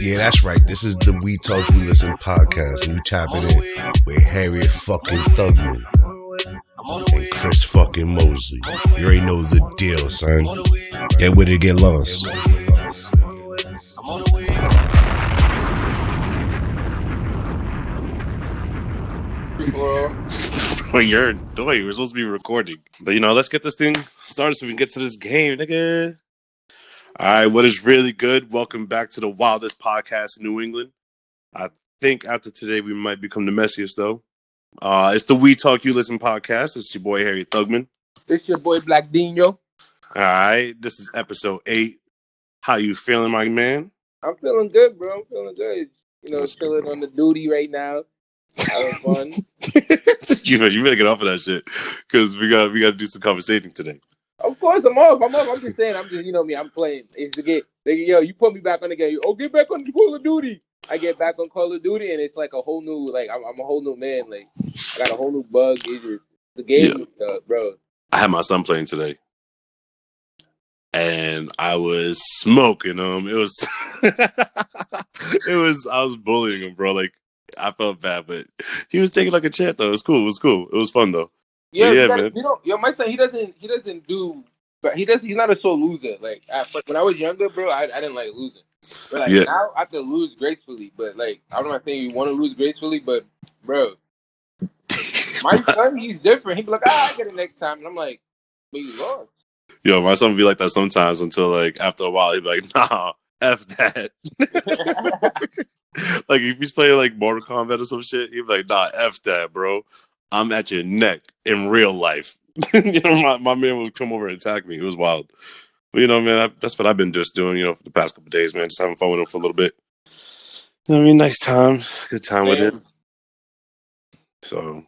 Yeah, that's right. This is the We Talk We Listen podcast, and you tapping in with Harriet fucking Thugman Chris fucking Mosley. You already know the deal, son. Get with it, get lost. Well, you're wait, we're supposed to be recording. But you know, let's get this thing started so we can get to this game, nigga. All right, what is really good? Welcome back to the wildest podcast in New England. I think after today we might become the messiest though. Uh it's the We Talk You Listen podcast. It's your boy Harry Thugman. It's your boy Black Dnyo. All right, this is episode eight. How you feeling, my man? I'm feeling good, bro. I'm feeling good. You know, chilling on the duty right now. Having fun. you you better get off of that shit because we got we got to do some conversating today. of course, I'm off. I'm off. I'm just saying. I'm just, you know me. I'm playing. It's the game. They, yo, you put me back on the game. Oh, get back on the Call of Duty. I get back on Call of Duty, and it's like a whole new, like I'm, I'm a whole new man. Like I got a whole new bug. It's just the game, uh, bro. I had my son playing today, and I was smoking him. It was, it was. I was bullying him, bro. Like I felt bad, but he was taking like a champ though. It was cool. It was cool. It was fun though. Yeah, Yeah, you, gotta- man. you know, yo, my son, he doesn't, he doesn't do, but he does. He's not a sore loser. Like I, but when I was younger, bro, I, I didn't like losing. But like Yeah. now, I have to lose gracefully. But like I'm not saying you want to lose gracefully, but bro, my son, he's different. He'd be like, ah, I get it next time, and I'm like, but you lost. Yo, my son would be like that sometimes until like after a while he'd be like, Nah, f that. like if he's playing like Mortal Kombat or some shit, he'd be like, Nah, f that, bro. I'm at your neck in real life. you know, my, my man would come over and attack me. It was wild. You know, man, I, that's what I've been just doing, you know, for the past couple days, man. Just having fun with him for a little bit. You know what I mean? Nice time. Good time with him. So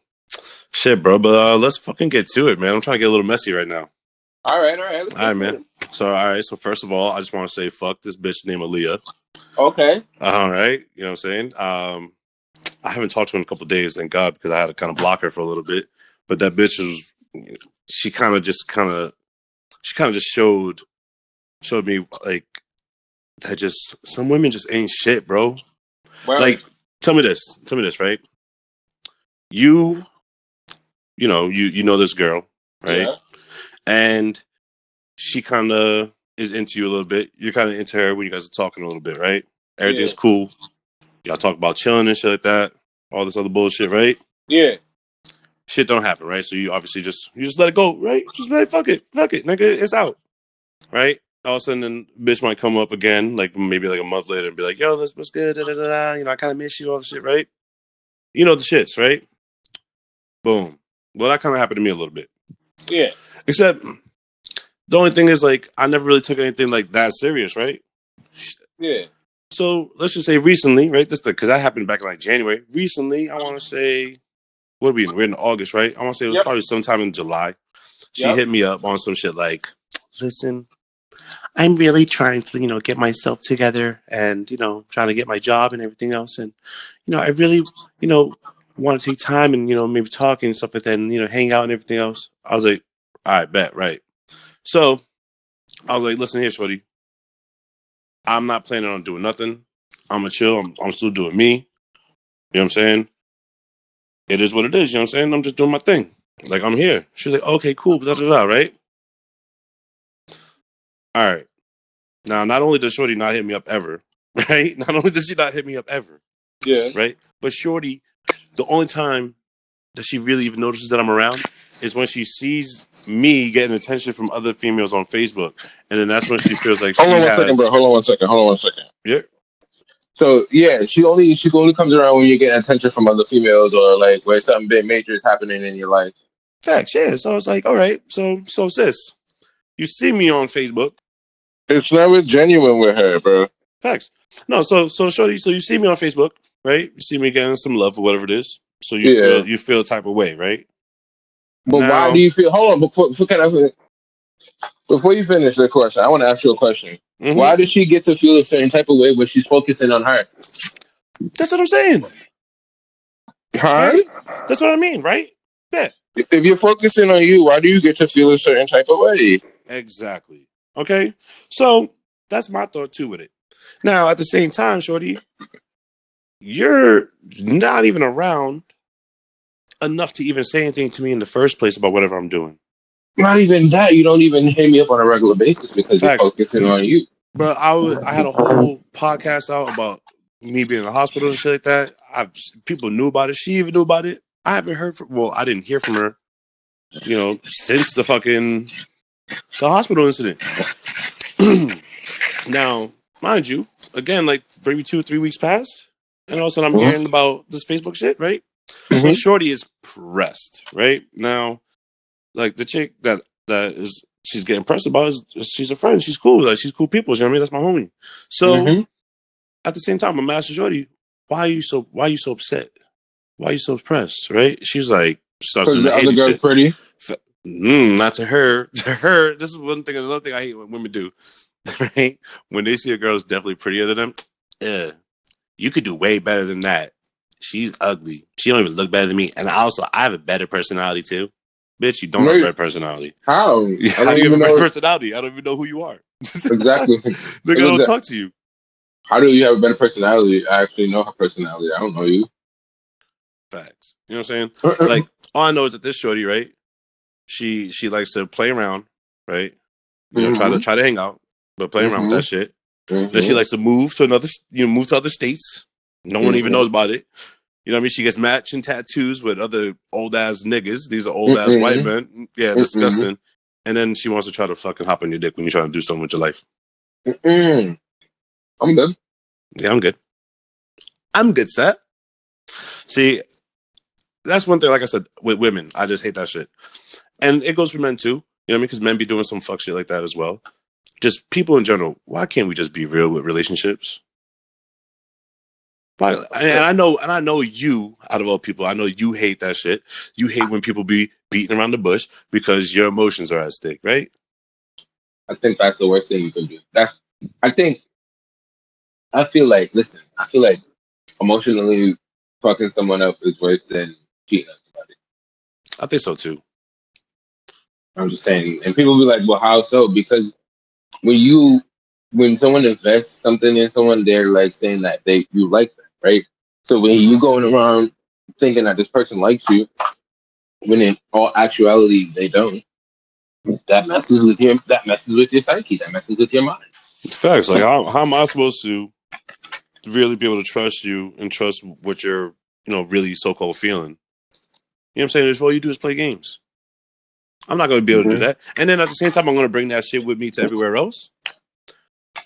shit, bro. But uh, let's fucking get to it, man. I'm trying to get a little messy right now. All right, all right. All right, man. So, all right. So, first of all, I just want to say, fuck this bitch named Aaliyah. Okay, All right. You know what I'm saying? Um, I haven't talked to her in a couple days, thank God, because I had to kind of block her for a little bit. But that bitch was, she kind of just kind of, she kind of just showed, showed me like that just some women just ain't shit, bro. well, Like, tell me this, tell me this, right? You, you know, you you know this girl, right? yeah, and she kind of is into you a little bit. You're kind of into her when you guys are talking a little bit, right? Everything's Yeah. cool. Y'all talk about chilling and shit like that. All this other bullshit, right? yeah, Shit don't happen, right? So you obviously just you just let it go, right? Just like fuck it, fuck it, nigga, it's out, right? All of a sudden, then bitch might come up again, like maybe like a month later, and be like, "Yo, this was good?" Da, da, da, da. You know, I kind of miss you, all the shit, right? You know the shits, right? Boom. Well, that kind of happened to me a little bit. yeah, Except the only thing is like I never really took anything like that serious, right? yeah. So let's just say recently, right? This because that happened back in like January. Recently, I want to say, what are we in? We're in August, right? I want to say it was Yep. probably sometime in July. She Yep. hit me up on some shit like, "Listen, I'm really trying to, you know, get myself together and you know, trying to get my job and everything else, and you know, I really, you know, want to take time and you know, maybe talk and stuff like that, and you know, hang out and everything else." I was like, "All right, bet, right." So I was like, "Listen here, shorty." I'm not planning on doing nothing. I'm gonna chill. I'm, I'm still doing me. You know what I'm saying? It is what it is. You know what I'm saying? I'm just doing my thing. Like I'm here. She's like, okay, cool. Da da da. Right? All right. Now, not only does Shorty not hit me up ever, right? Not only does she not hit me up ever, Yeah. right? But Shorty, the only time that she really even notices that I'm around is when she sees me getting attention from other females on Facebook, and then that's when she feels like Hold on one has, second, bro. Hold on one second. Hold on one second. Yeah. So yeah, she only she only comes around when you get attention from other females or like where something big major is happening in your life. Facts, yeah. So I was like, all right, so so sis, you see me on Facebook. It's never genuine with her, bro. Facts. No, so so shorty, so you see me on Facebook, right? You see me getting some love or whatever it is. So you Yeah. feel you feel a type of way, right? But Now- why do you feel? Hold on, before, before, can I, before you finish the question, I want to ask you a question. Mhm. Why does she get to feel a certain type of way when she's focusing on her? That's what I'm saying. Huh? That's what I mean, right? Yeah. If you're focusing on you, why do you get to feel a certain type of way? Exactly. Okay. So that's my thought too with it. Now, at the same time, Shorty, you're not even around enough to even say anything to me in the first place about whatever I'm doing. Not even that. You don't even hit me up on a regular basis because Facts. you're focusing on you. But I was, I had a whole podcast out about me being in the hospital and shit like that. I've people knew about it. She even knew about it. I haven't heard from. Well, I didn't hear from her. You know, since the fucking the hospital incident. now, mind you, again, like maybe two or three weeks passed, and all of a sudden I'm Mhm. hearing about this Facebook shit, right? So Mhm. Shorty is pressed, right? Now, like the chick that that is she's getting pressed about is she's a friend, she's cool, like she's cool people, you know what I mean? That's my homie. So Mhm. at the same time, I'm asking Shorty, why are you so why are you so upset? Why are you so pressed? Right? She's like starts the the other girl's pretty. Mm, not to her. To her, this is one thing. Another thing I hate when women do, right? When they see a girl is definitely prettier than them, eh, you could do way better than that. She's ugly. She don't even look better than me. And also, I have a better personality too. Bitch, you don't have a better personality. How? I don't do you have a even better know. personality? I don't even know who you are. Exactly. Nigga, I don't talk to you. How do you have a better personality? I actually know her personality. I don't know you. Facts. You know what I'm saying? Like, all I know is that this shorty, right? She she likes to play around, right? You know, try to mm-hmm. try to hang out, but play around with that mm-hmm. shit. Then she Mhm. likes to move to another, you know, move to other states. No one even mm-hmm. knows about it. You know what I mean? She gets matching tattoos with other old ass niggas. These are old ass white men. Yeah, disgusting. And then she wants to try to fucking hop on your dick when you're trying to do something with your life. Mm-mm. I'm good. Yeah, I'm good. I'm good, sir. See, that's one thing, like I said, with women, I just hate that shit. And it goes for men too. You know what I mean? Because men be doing some fuck shit like that as well. Just people in general, why can't we just be real with relationships? Why, and I know, and I know you, out of all people, I know you hate that shit. You hate when people be beating around the bush because your emotions are at stake, right? I think that's the worst thing you can do. That's. I think. I feel like. Listen. I feel like emotionally fucking someone else is worse than cheating on somebody. I think so too. I'm just saying, and people be like, "Well, how so?" Because when you, when someone invests something in someone, they're like saying that they you like them, right? So when you going around thinking that this person likes you, when in all actuality they don't, that messes with your that messes with your psyche, that messes with your mind. It's facts. Like, how, how am I supposed to really be able to trust you and trust what you're, you know, really so called feeling? You know what I'm saying? All you do is play games. I'm not going to be able to do that. And then at the same time, I'm going to bring that shit with me to everywhere else.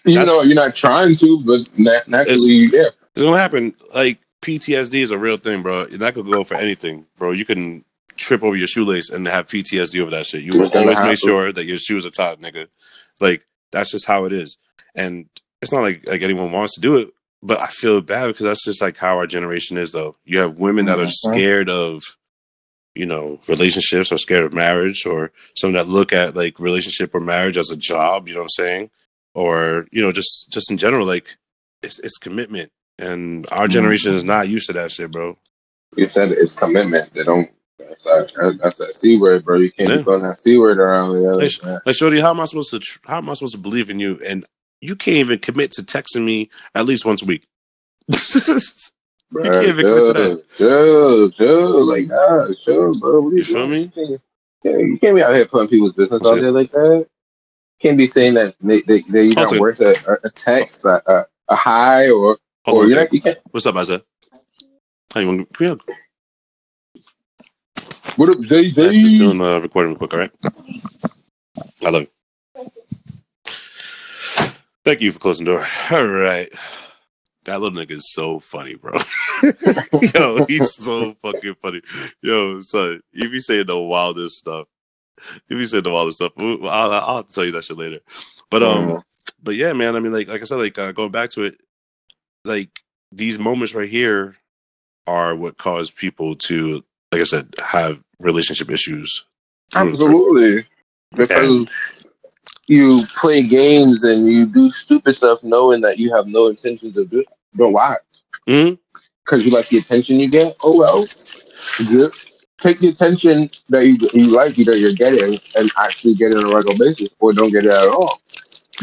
You That's- know, you're not trying to, but na- naturally, yeah. It's going to happen. Like, PTSD is a real thing, bro. And that could go for anything, bro. You can trip over your shoelace and have PTSD over that shit. You will It's always make sure that your shoes are tied, nigga. Like, that's just how it is. And it's not like like anyone wants to do it, but I feel bad because that's just like how our generation is, though. You have women that are Mhm. scared of, you know, relationships or scared of marriage, or some that look at like relationship or marriage as a job. You know what I'm saying? Or you know, just just in general, like it's it's commitment, and our mm-hmm. generation is not used to that shit, bro. You said it's commitment. They don't. That's a, that's a c word, bro. You can't Yeah. be throwing that c word around. Yeah, Hey, sh- Like, Shorty, how am I supposed to tr- how am I supposed to believe in you? And you can't even commit to texting me at least once a week. Bruh, can't even commit to chill, chill, chill, like that, chill, bro. What are You feel me? Yeah, you can't be out here putting people's business That's out it. there like that. Can't be saying that they, they, they you're not worth a, a, a text, a, a, a hi, or Hold or you're second. not, you can't. What's up, Isaiah? How you want? Come here. What up, Zay Yeah, just Zay? doing uh, recording real quick, all right? I love you. Thank you for closing the door. All right. That little nigga is so funny, bro. Yo, he's so fucking funny. Yo, son, you be saying the wildest stuff. You be saying the wildest stuff. I'll, I'll, tell you that shit later. But um, Mhm. but yeah, man. I mean, like like I said, like uh, going back to it, like these moments right here are what cause people to like I said, have relationship issues. and. Absolutely. Because you play games and you do stupid stuff knowing that you have no intentions of doing But why? Because you like the attention you get? Oh, well. You take the attention that you, you like, that you're getting and actually get it on a regular basis or don't get it at all.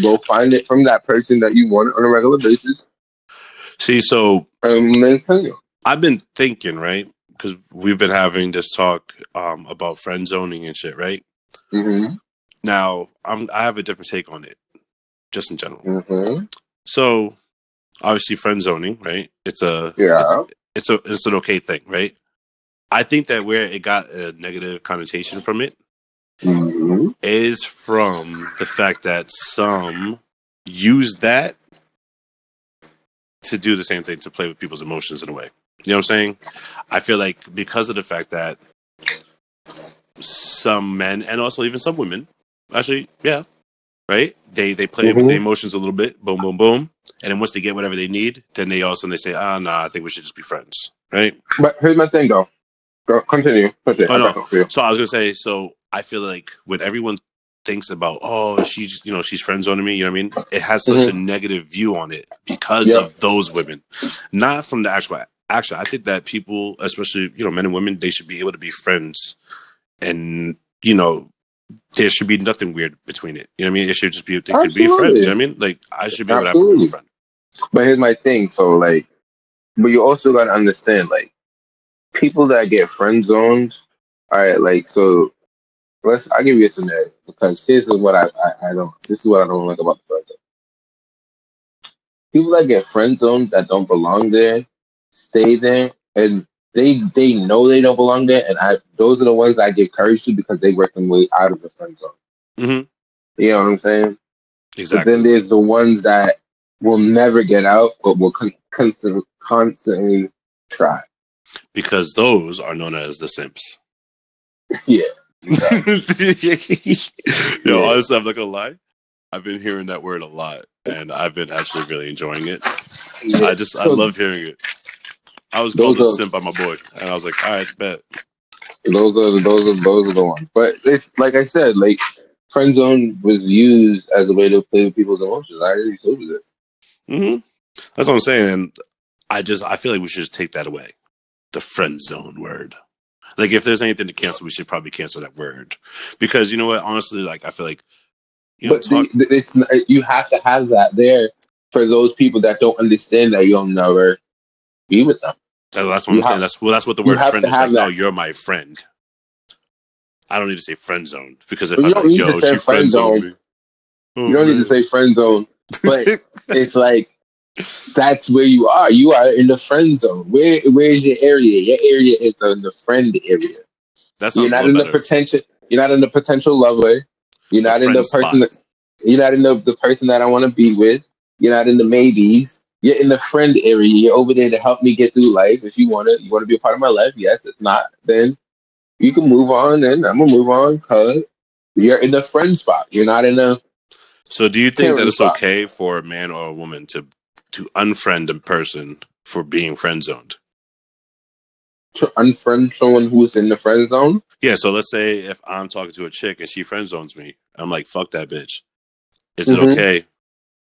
Go find it from that person that you want on a regular basis See, so and then tell you. I've been thinking, right? Because we've been having this talk um, about friend zoning and shit, right? Mm-hmm. Now, I'm, I have a different take on it, just in general. Mm-hmm. So, obviously, friend zoning, right? It's a Yeah. it's, it's a it's an okay thing, right? I think that where it got a negative connotation from it Mm-hmm. is from the fact that some use that to do the same thing to play with people's emotions in a way. You know what I'm saying? I feel like because of the fact that some men and also even some women, actually, yeah, right? They they play with Mhm. the emotions a little bit, boom, boom, boom, and then once they get whatever they need, then they all of a sudden they say, ah, nah, I think we should just be friends, right? But here's my thing, though. Go, continue. Oh, no. got something for you. So I was gonna say, so I feel like when everyone thinks about, oh, she's you know she's friend zoning me, you know what I mean? It has such a negative view on it because Yeah. of those women, not from the actual. Actually, I think that people, especially you know men and women, they should be able to be friends, and you know there should be nothing weird between it. You know what I mean? It should just be they could be friends. Absolutely. You know what I mean? Like I should be to have a Absolutely. friend. But here's my thing. So like, but you also gotta understand like people that get friend zoned. All right, like so. Let's. I'll give you a scenario because here's what I, I I don't. This is what I don't like about the zone. People that get friend zoned that don't belong there, stay there, and they they know they don't belong there, and I those are the ones I give courage to because they work their way out of the friend zone. Mhm. You know what I'm saying? But Exactly. then there's the ones that will never get out, but will con- constant, constantly try. because those are known as the simps. Yeah. Yo, Yeah. honestly, I'm not gonna lie. I've been hearing that word a lot, and I've been actually really enjoying it. I just, I love hearing it. I was Those called a simp by my boy, and I was like, all right, bet. Those are those are those are the ones. But it's like I said, like friend zone was used as a way to play with people's emotions. I already told you this. hmm That's what I'm saying, and I just, I feel like we should just take that away, the friend zone word. Like, if there's anything to cancel, we should probably cancel that word, because you know what? Honestly, like, I feel like, you know, but talk, the- it's you have to have that there for those people that don't understand that you'll never be with them. That- That's what You I'm saying. That's well, that's what the word friend is like. have that. you're my friend. I don't need to say friend zone because if Well, I'm you don't like, need yo, to say she friend zone. Oh, You don't need to say friend zone, but it's like that's where you are. You are in the friend zone. Where where's your area? Your area is in the friend area. that You're not in little the potential. You're not in the potential lover. You're The not in the person. That, you're not in the, the person that I want to be with. You're not in the maybes. You're in the friend area. You're over there to help me get through life. If you want to, you want to be a part of my life. Yes. If not, then you can move on. And I'm gonna move on because you're in the friend spot. You're not in the So, do you think that it's stop. okay for a man or a woman to to unfriend a person for being friend zoned? to unfriend someone who's in the friend zone. Yeah. So let's say if I'm talking to a chick and she friend zones me, I'm like, fuck that bitch. Is Mhm. it okay?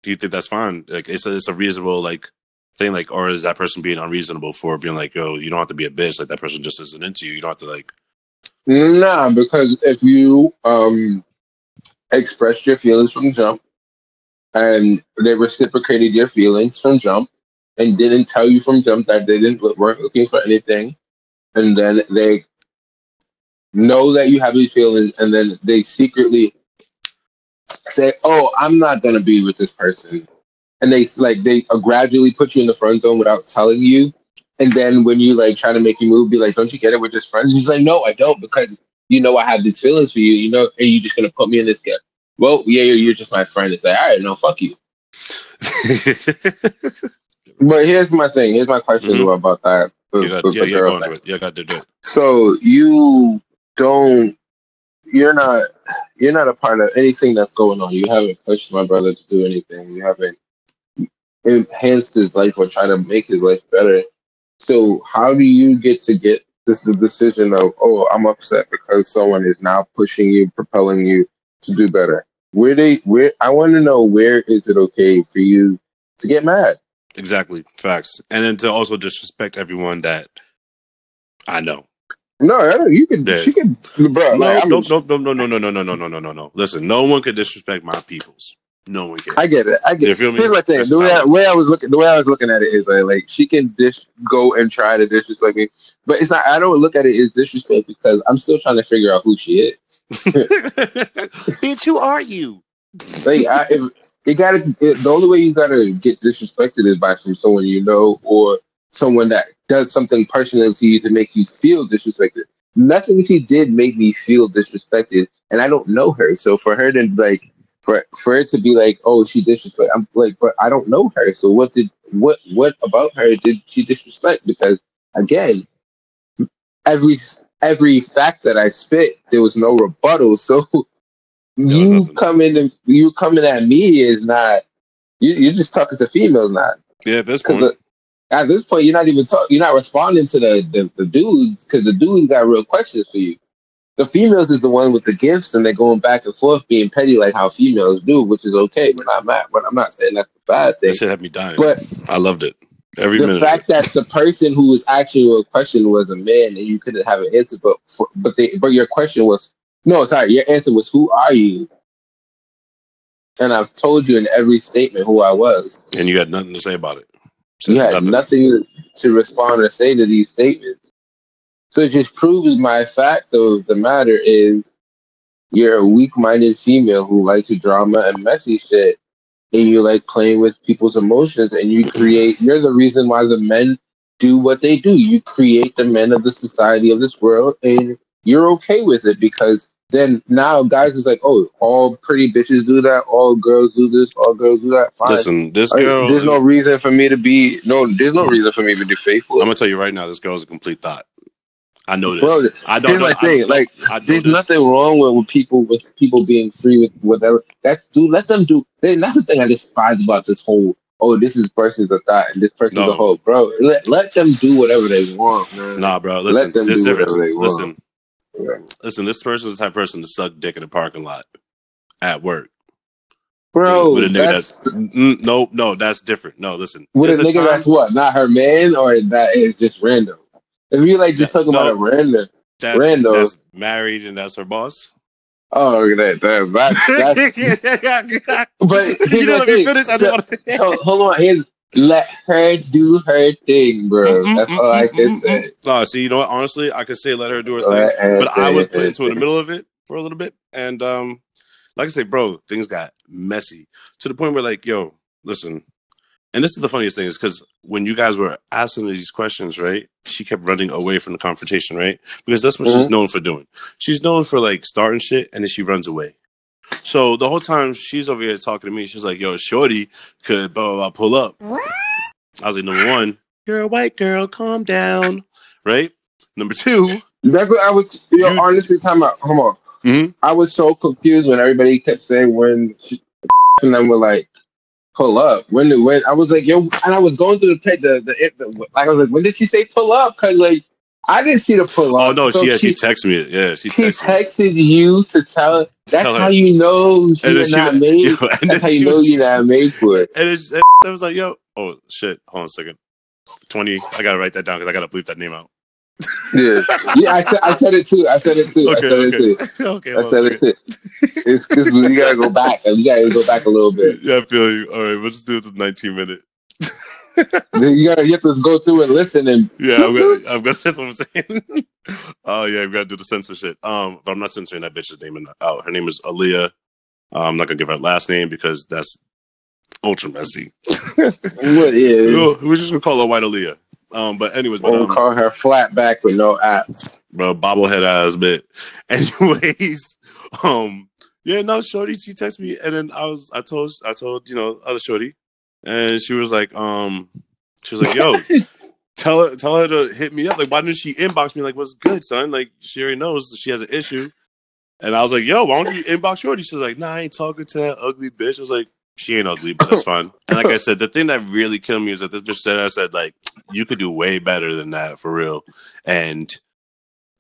Do you think that's fine? Like, it's a, it's a reasonable like thing, like, or is that person being unreasonable for being like, yo, you don't have to be a bitch. Like that person just isn't into you. You don't have to like. Nah, because if you um expressed your feelings from jump and they reciprocated your feelings from jump and didn't tell you from jump that they didn't weren't looking for anything, and then they know that you have these feelings, and then they secretly say, "Oh, I'm not gonna be with this person," and they like they gradually put you in the friend zone without telling you. And then when you like try to make your move, be like, "Don't you get it? We're just friends." He's like, "No, I don't," because you know I have these feelings for you. You know, and you're just gonna put me in this game. Well, yeah, you're, you're just my friend. It's like, all right, no, fuck you. But here's my thing. Here's my question Mhm. about that. you got, yeah, you're going thing. to it. You got to do it. So you don't. You're not. You're not a part of anything that's going on. You haven't pushed my brother to do anything. You haven't enhanced his life or try to make his life better. So how do you get to get this the decision of, oh, I'm upset because someone is now pushing you, propelling you to do better. Where they, where I want to know where is it okay for you to get mad? Exactly. Facts. And then to also disrespect everyone that I know. No, you can, Yeah. she can, bro. No, like, no, no, no, no, no, no, no, no, no, no, no, no, no. Listen, no one could disrespect my peoples. No one can. I get it. I get. You feel me? Here's my thing. The way, I, way I was looking, the way I was looking at it is like, like she can dish go and try to disrespect me, but it's not. I don't look at it as disrespect because I'm still trying to figure out who she is. Bitch, who are you? Like, I, if, it got to. The only way you gotta get disrespected is by from someone you know or someone that does something personally to you to make you feel disrespected. Nothing she did made me feel disrespected, and I don't know her. So for her to like, for for it to be like, oh, she disrespect. I'm like, but I don't know her. So what did what what about her did she disrespect? Because again, every every fact that I spit, there was no rebuttal. So you coming and you coming at me is not. You, you're just talking to females now. Yeah, at this point. At this point, you're not even talking. You're not responding to the the, the dudes because the dudes got real questions for you. The females is the one with the gifts, and they're going back and forth, being petty like how females do, which is okay. We're not mad, but I'm not saying that's the bad thing. That shit had me dying. But I loved it. Every the minute. fact that the person who was asking you a question was a man, and you couldn't have an answer, but for, but they, but your question was no, sorry, your answer was who are you? And I've told you in every statement who I was. and you had nothing to say about it. You had nothing to respond or say to these statements. So it just proves my fact of the matter is you're a weak minded female who likes drama and messy shit and you like playing with people's emotions and you create you're the reason why the men do what they do. You create the men of the society of this world and you're okay with it because then now guys is like, oh, all pretty bitches do that, all girls do this, all girls do that. Fine. Listen, this girl. there's no reason for me to be no. There's no mm. reason for me to be faithful. I'm gonna tell you right now, this girl's a complete thought. I know this. Bro, I don't Here's know. my thing, I, like I know there's this. nothing wrong with, with people with people being free with whatever. That's do let them do. they- That's the thing I despise about this whole. Oh, this is person's a thought and this person's No. a whole. Bro, let let them do whatever they want, man. Nah, bro. Let Listen, them there's do difference. whatever they want. Listen, listen. This person is the type of person to suck dick in the parking lot at work. bro. with a nigga that's that's, Mm, no, no, that's different. No, listen. with a nigga time- that's what, not her man, or that is just random. If you like just talking no. about a random, that's, rando. that's married and that's her boss. oh, look at that. that that's, But you didn't let me finish. I So- so hold on. Here's let her do her thing, bro. Mm, That's all I mm, can mm, say. No, see, you know what? Honestly, I could say let her do her thing, her but I was put into in the middle of it for a little bit, and um, like I say, bro, things got messy to the point where, like, yo, listen, and this is the funniest thing is because when you guys were asking these questions, right? She kept running away from the confrontation, right? Because that's what she's Mhm. known for doing. She's known for like starting shit, and then she runs away. So the whole time she's over here talking to me, she's like, "Yo, shorty could blah blah, blah pull up." I was like, number one, you're a white girl, calm down, right? Number two, That's what I was. Yo, You- honestly, time out. Come on. Mhm. I was so confused when everybody kept saying when she, and then were like pull up. When the when I was like yo, and I was going through the page. The, the, the like I was like, when did she say pull up? Because like I didn't see the pull oh no, So she yeah, she, she, texted me. Yeah, she she texted. me. you to tell. That's tell her. how you know you're not was- made. yo, That's how you know was- you're not made for it. And it's, and I was like, yo, oh shit, hold on a second. Twenty, I gotta write that down because I gotta bleep that name out. Yeah, yeah. I said I said it too. I said it too. I Okay, said it too. okay, okay. I said it too. It's because you gotta go back. You gotta go back a little bit. Yeah, I feel you. All right, we'll just do it to nineteen minute. You gotta you have to go through and listen and Yeah, I'm gonna, I'm gonna. That's what I'm saying. oh yeah, we gotta do the censor shit. Um, but I'm not censoring that bitch's name. Oh, her name is Aaliyah. Uh, I'm not gonna give her last name because that's ultra messy. what is. We'll- We're just gonna call her White Aaliyah. Um, but anyways, but We'll um, call her flat back with no apps. bro, bobblehead ass bit. Anyways, um, yeah, no, shorty, she texted me, and then I was, I told, I told, you know, other shorty, and she was like, um, she was like, yo, tell her, tell her to hit me up. Like, why didn't she inbox me? Like, what's good, son? Like, she already knows she has an issue. And I was like, yo, why don't you inbox shorty? She was like, nah, I ain't talking to that ugly bitch. I was like, she ain't ugly, but that's fine. And like I said, the thing that really killed me is that this bitch said, I said, like, you could do way better than that for real. And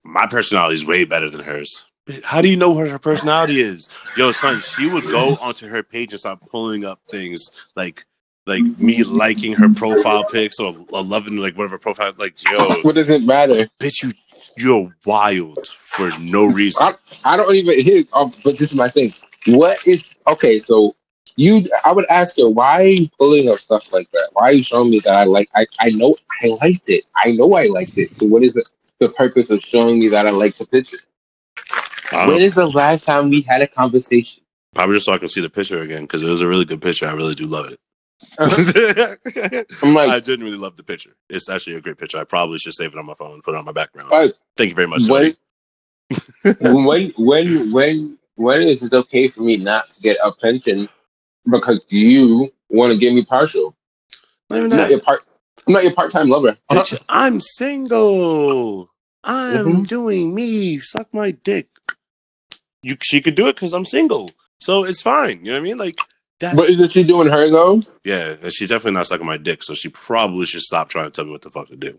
my personality is way better than hers. How do you know what her personality is? Yo, son, she would go onto her page and start pulling up things like like me liking her profile pics or, or loving like whatever profile like yo what does it matter? bitch you you're wild for no reason. I, I don't even hear. Um, but this is my thing. What is okay? So you, I would ask her, why are you pulling up stuff like that? Why are you showing me that I like? I, I know I liked it. I know I liked it. So what is it? The purpose of showing me that I like the picture. When is the last time we had a conversation? probably just so I can see the picture again because it was a really good picture. I really do love it. I'm like, I genuinely love the picture. It's actually a great picture. I probably should save it on my phone and put it on my background. Thank you very much. when, when, when, when, when is it okay for me not to get a pension because you want to give me partial? Not even I'm not your part. I'm not your part-time lover. Bitch, I'm single. I'm Mhm. doing me. Suck my dick. You, she could do it because I'm single, so it's fine. You know what I mean? Like that's But isn't she doing her though? yeah. and She's definitely not sucking my dick, so she probably should stop trying to tell me what the fuck to do.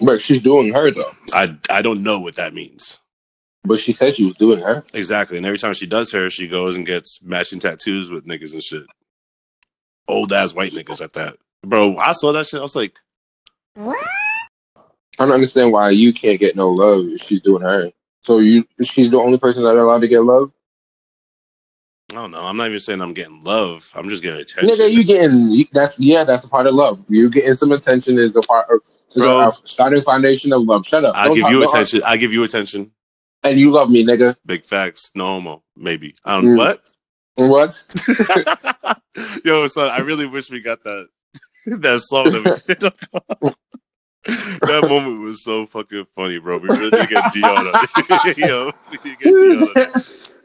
But she's doing her though. I I don't know what that means But she said she was doing her. exactly. And every time she does her, she goes and gets matching tattoos with niggas and shit. Old ass white niggas at that, bro. I saw that shit. I was like, what? I don't understand why you can't get no love if she's doing her. So you, she's the only person that allowed to get love. I don't know. I'm not even saying I'm getting love. I'm just getting attention. Nigga, you getting that's yeah, that's a part of love. You getting some attention is a part of Bro. starting foundation of love. Shut up. I give talk- you attention. I give you attention. and you love me, nigga. Big facts. No homo. Maybe. I don't Mm. what? What? Yo, son, I really wish we got that that song that we did. that moment was so fucking funny, bro. We really did get Dion on. Yo, we did get Dion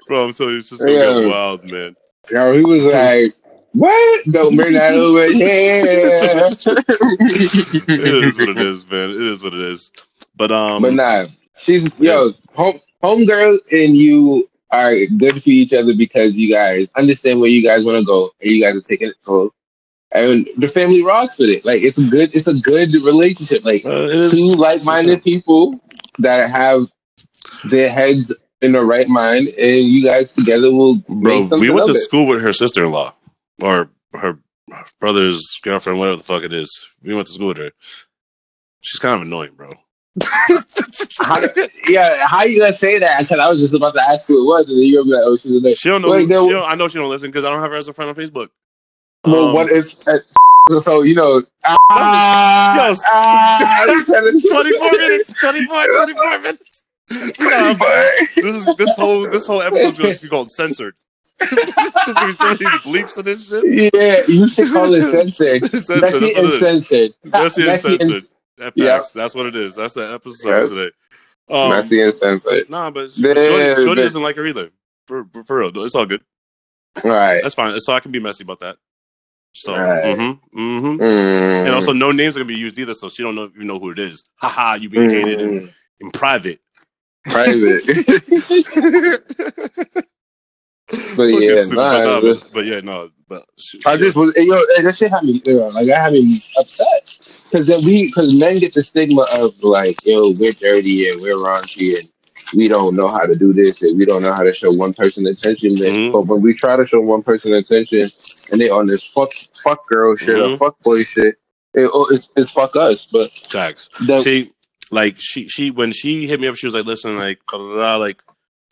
on it. Bro, I'm telling you, it's just gonna get Yeah. wild, man. Yo, he was like, "What? Don't bring that over here." It is what it is, man. It is what it is. But um But nah, she's yo home homegirl and you are good for each other because you guys understand where you guys want to go and you guys are taking it full. And the family rocks with it. Like it's a good, it's a good relationship. Like uh, it is- two like-minded people that have their heads in the right mind, and you guys together will Bro, make something we went of to it. school with her sister in law or her brother's girlfriend, whatever the fuck it is. We went to school with her. She's kind of annoying, bro. How, yeah, how are you gonna say that? Because I was just about to ask who it was, and then you're gonna be like, "Oh, she's a bitch." She don't know. Wait, who- there- she don't, I know she don't listen because I don't have her as a friend on Facebook. Well, Um, what if? Uh, so you know, Yo, I'm trying to- 24 minutes. 24, 24 minutes. We gotta this is this whole this whole episode is going to be called censored. There's gonna be so many bleeps in this shit. Yeah, you should call it censored. Censored, Messy and censored. Messy and censored. That Yeah. That's what it is. That's the episode Yep. today. Um, Messy and censored. Nah, but Yeah, Shorty, Shorty doesn't like her either. For, for real, it's all good. All right. That's fine. So I can be messy about that. So, Right. mm-hmm, mm-hmm. Mm. and also no names are gonna be used either, so she don't know even know who it is. Haha, you being hated in, Mm. in private. Private. But yeah, stupid, nah, but, nah, just- but, but yeah, no, but sh- I shit. just was, yo, hey, that shit had me, yo, like, I had me upset. Because then we, because men get the stigma of, like, yo, we're dirty and we're raunchy and we don't know how to do this and we don't know how to show one person attention. Mhm. But when we try to show one person attention and they on this fuck, fuck girl shit Mhm. or fuck boy shit, it, oh, it's, it's fuck us. But Facts. the, She like she she when she hit me up, she was like, "Listen, like, like,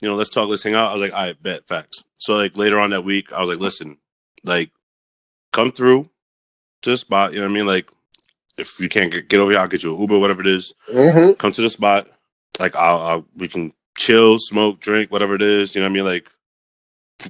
you know, let's talk, let's hang out." I was like, "I bet facts." So like later on that week, I was like, "Listen, like, come through to the spot." You know what I mean? Like, if you can't get, get over here, I'll get you an Uber, whatever it is. Mhm. Come to the spot. Like, I'll, I'll we can chill, smoke, drink, whatever it is. You know what I mean? Like.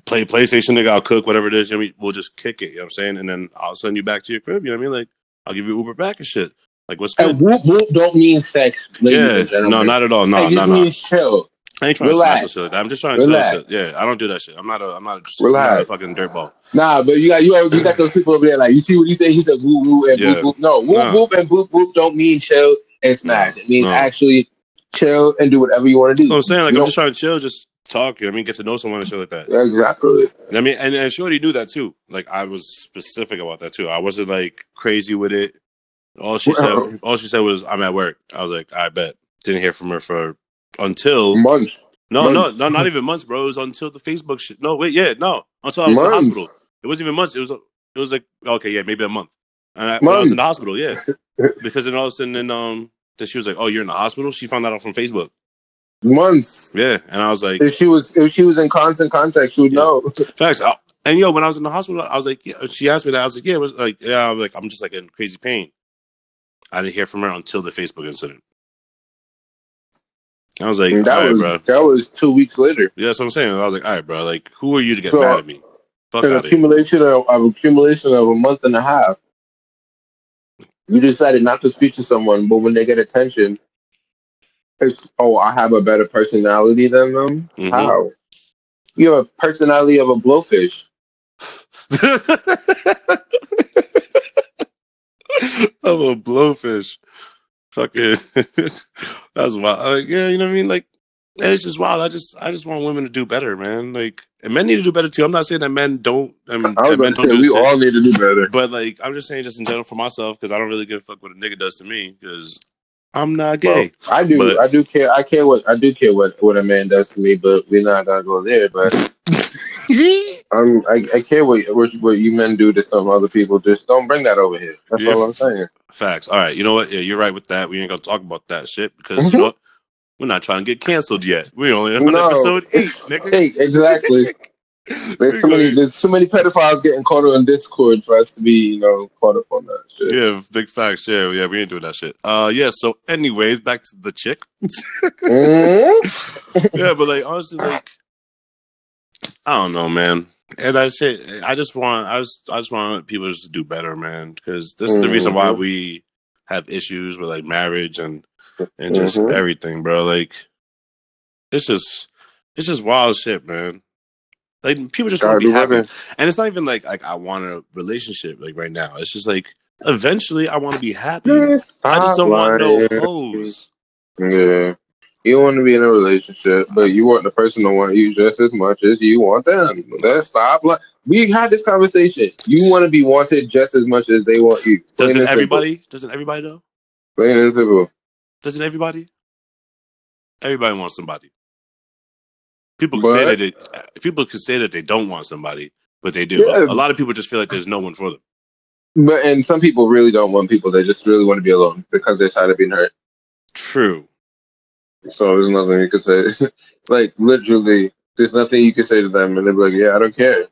Play PlayStation, nigga. I'll cook whatever it is. You know what I mean? We'll just kick it. You know what I'm saying? And then I'll send you back to your crib. You know what I mean? Like I'll give you Uber back and shit. Like what's good? and whoop whoop don't mean sex, ladies yeah, and gentlemen. no, not at all. No, no, just no. means chill. I ain't trying Relax. to smash like I'm just trying to Relax. shit. Yeah, I don't do that shit. I'm not a. I'm not a, Relax. Not a fucking dirtball. Nah, but you got you, you got those people over there like you see what you say. He said woo woo and Yeah. boop boop. No, whoop Nah. whoop and boop boop don't mean chill and smash. It means No. actually chill and do whatever you want to You know what do. I'm saying? Like You I'm just trying to chill, just talk. You know what I mean, get to know someone and shit like that. Exactly. I mean, and, and Shorty knew that too. Like I was specific about that too. I wasn't like crazy with it. All she said, all she said was, "I'm at work." I was like, "I bet." Didn't hear from her for until Months. no, months. no, no, not even months, bro. It was until the Facebook shit. No, wait, yeah, no, until I was in the hospital. It wasn't even months. It was it was like okay, yeah, maybe a month. And I, I was in the hospital, yeah, because then all of a sudden, then um, that she was like, "Oh, you're in the hospital." She found that out from Facebook. Months. Yeah, and I was like, If she was if she was in constant contact, she would Yeah. know. Facts. I- And yo, when I was in the hospital, I was like, yeah. She asked me that. I was like, yeah. It was like, yeah. I was like, I'm just like in crazy pain. I didn't hear from her until the Facebook incident. I was like, And that was bro. that was two weeks later. Yeah, that's what I'm saying. I was like, all right, bro. Like, who are you to get So, mad at me? Fuck An out of here. accumulation of, of accumulation of a month and a half. You decided not to speak to someone, but when they get attention, it's oh, I have a better personality than them. Mhm. How? You have a personality of a blowfish. I'm a blowfish. Fucking, that's wild. Like, yeah, you know what I mean. Like, and it's just wild. I just, I just want women to do better, man. Like, and men need to do better too. I'm not saying that men don't. I mean, I was men about to say do we all need to do better. But like, I'm just saying, just in general for myself, because I don't really give a fuck what a nigga does to me, because I'm not gay. Well, I do. but- I do care. I care what I do care what what a man does to me, but we're not gonna go there. But um, I, I care what, what what you men do to some other people. Just don't bring that over here. That's Yeah. all I'm saying. Facts. All right. You know what? Yeah, you're right with that. We ain't gonna talk about that shit because you know what? we're not trying to get canceled yet. We only on No. episode eight, nigga. Hey, exactly. There's too many. There's too many pedophiles getting caught on Discord for us to be, you know, caught up on that shit. Yeah, big facts. Yeah, yeah, we ain't doing that shit. Uh, yeah. So, anyways, back to the chick. Mhm. yeah, but like honestly, like I don't know, man. And I say, I just want, I just, I just want people just to do better, man. Because this is the reason why Mhm. we have issues with like marriage and and just Mhm. everything, bro. Like it's just, it's just wild shit, man. Like people just want to be happy, and it's not even like like I want a relationship like right now. It's just like eventually I want to be happy. I just don't want no hoes. Yeah. You want to be in a relationship, but you want the person to want you just as much as you want them. Let's stop. Like we had this conversation. You want to be wanted just as much as they want you. Doesn't simple. everybody? Doesn't everybody though? Plain and simple. Doesn't everybody? Everybody wants somebody. People can say that they, uh, people can say that they don't want somebody, but they do. Yeah. A lot of people just feel like there's no one for them. But and some people really don't want people. They just really want to be alone because they're tired of being hurt. True. So there's nothing you can say. like literally, there's nothing you can say to them, and they're like, "Yeah, I don't care."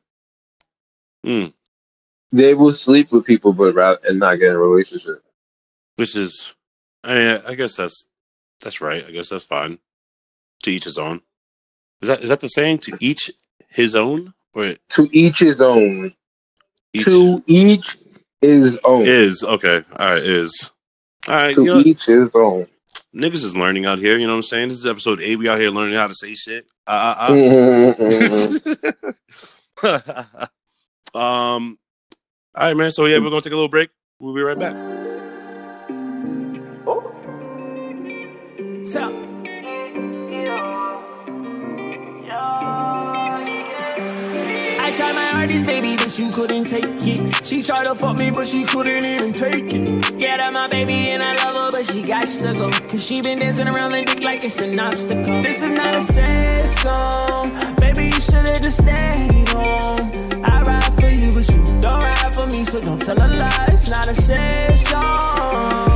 Mm. They will sleep with people, but rather and not get in a relationship. Which is, I, I guess that's that's right. I guess that's fine. To each his own. Is that is that the saying? To each his own, or To each his own. each To each his own. is okay? All right, is all right. to You know, each his own. Niggas is learning out here. You know what I'm saying? This is episode eight. We out here learning how to say shit. Uh, uh, uh. Um. All right, man. So yeah, we're gonna take a little break. We'll be right back. Tell. I my baby, but you couldn't take it. She tried to fuck me, but she couldn't even take it. Get out my baby and I love her, but she got to go. Cause she been dancing around the dick like it's an obstacle. This is not a sad song. Baby, you should've just stayed home. I ride for you, but you don't ride for me, so don't tell a lie. It's not a sad song.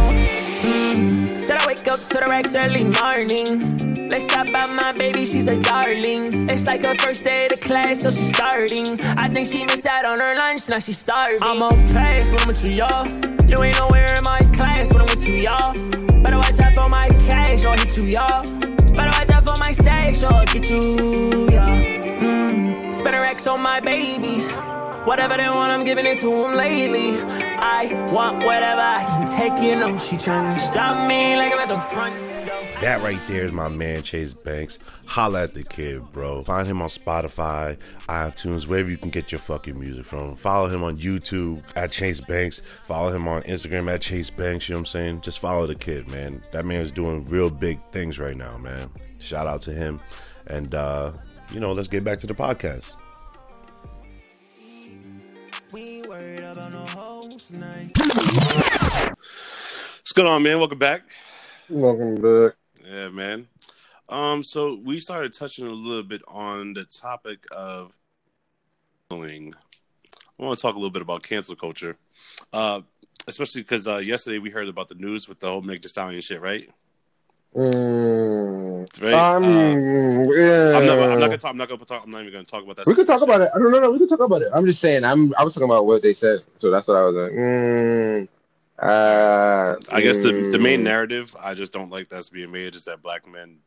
Said I wake up to the racks early morning. Let's talk about my baby, she's a darling. It's like her first day of class, so she's starting. I think she missed out on her lunch, now she's starving. I'm on pace when I'm with you, y'all. You ain't nowhere in my class when I'm with you, y'all. Better watch out for my cash, or hit you, y'all. Better watch out for my stash, or get you, y'all. Mm. Spending racks on my babies. Whatever they want, I'm giving it to them lately. I want whatever I can take, you know. She trying to stop me like I'm at the front. That right there is my man Chace Bankz. Holla at the kid, bro. Find him on Spotify, iTunes, wherever you can get your fucking music from. Follow him on YouTube at Chace Bankz. Follow him on Instagram at Chace Bankz. You know what I'm saying? Just follow the kid, man. That man is doing real big things right now, man. Shout out to him. And uh, you know, let's get back to the podcast. We ain't worried about no hoes tonight. What's going on, man? Welcome back. Welcome back. Yeah, man. Um, so we started touching a little bit on the topic of bullying. I want to talk a little bit about cancel culture, uh, especially because uh, yesterday we heard about the news with the whole Meg Thee Stallion shit, right? Mm, um, Uh, yeah. I'm not. I'm not gonna talk. I'm not gonna talk. I'm not even gonna talk about that. We could talk about it. I don't know. No, we could talk about it. I'm just saying. I'm. I was talking about what they said, so that's what I was like. Mm, uh, I guess the the main mm. narrative I just don't like that's being made is that black men